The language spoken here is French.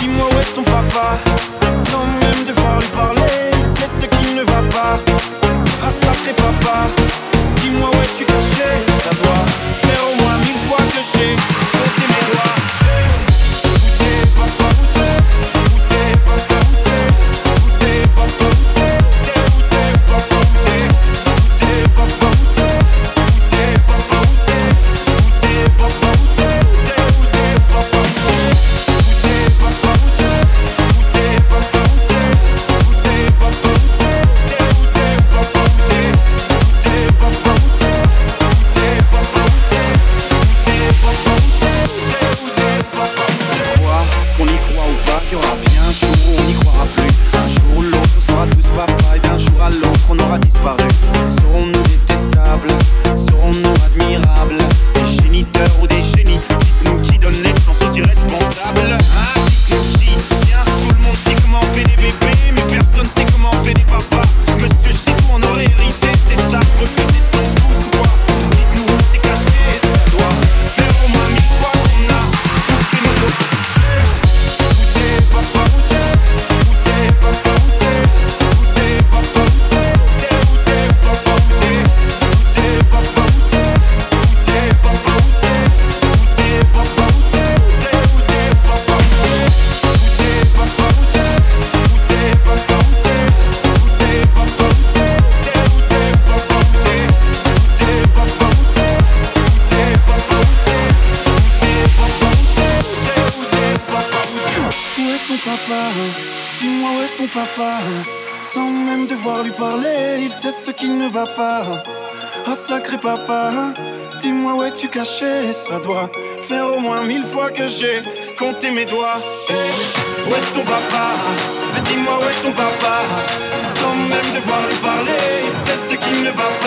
Dis-moi où est ton papa. Sans même devoir lui parler. Sans même devoir lui parler, il sait ce qui ne va pas. Ah sacré papa, dis-moi où es-tu caché? Ça doit faire au moins mille fois que j'ai compté mes doigts. Eh, où est ton papa? Dis-moi où est ton papa? Sans même devoir lui parler, il sait ce qui ne va pas.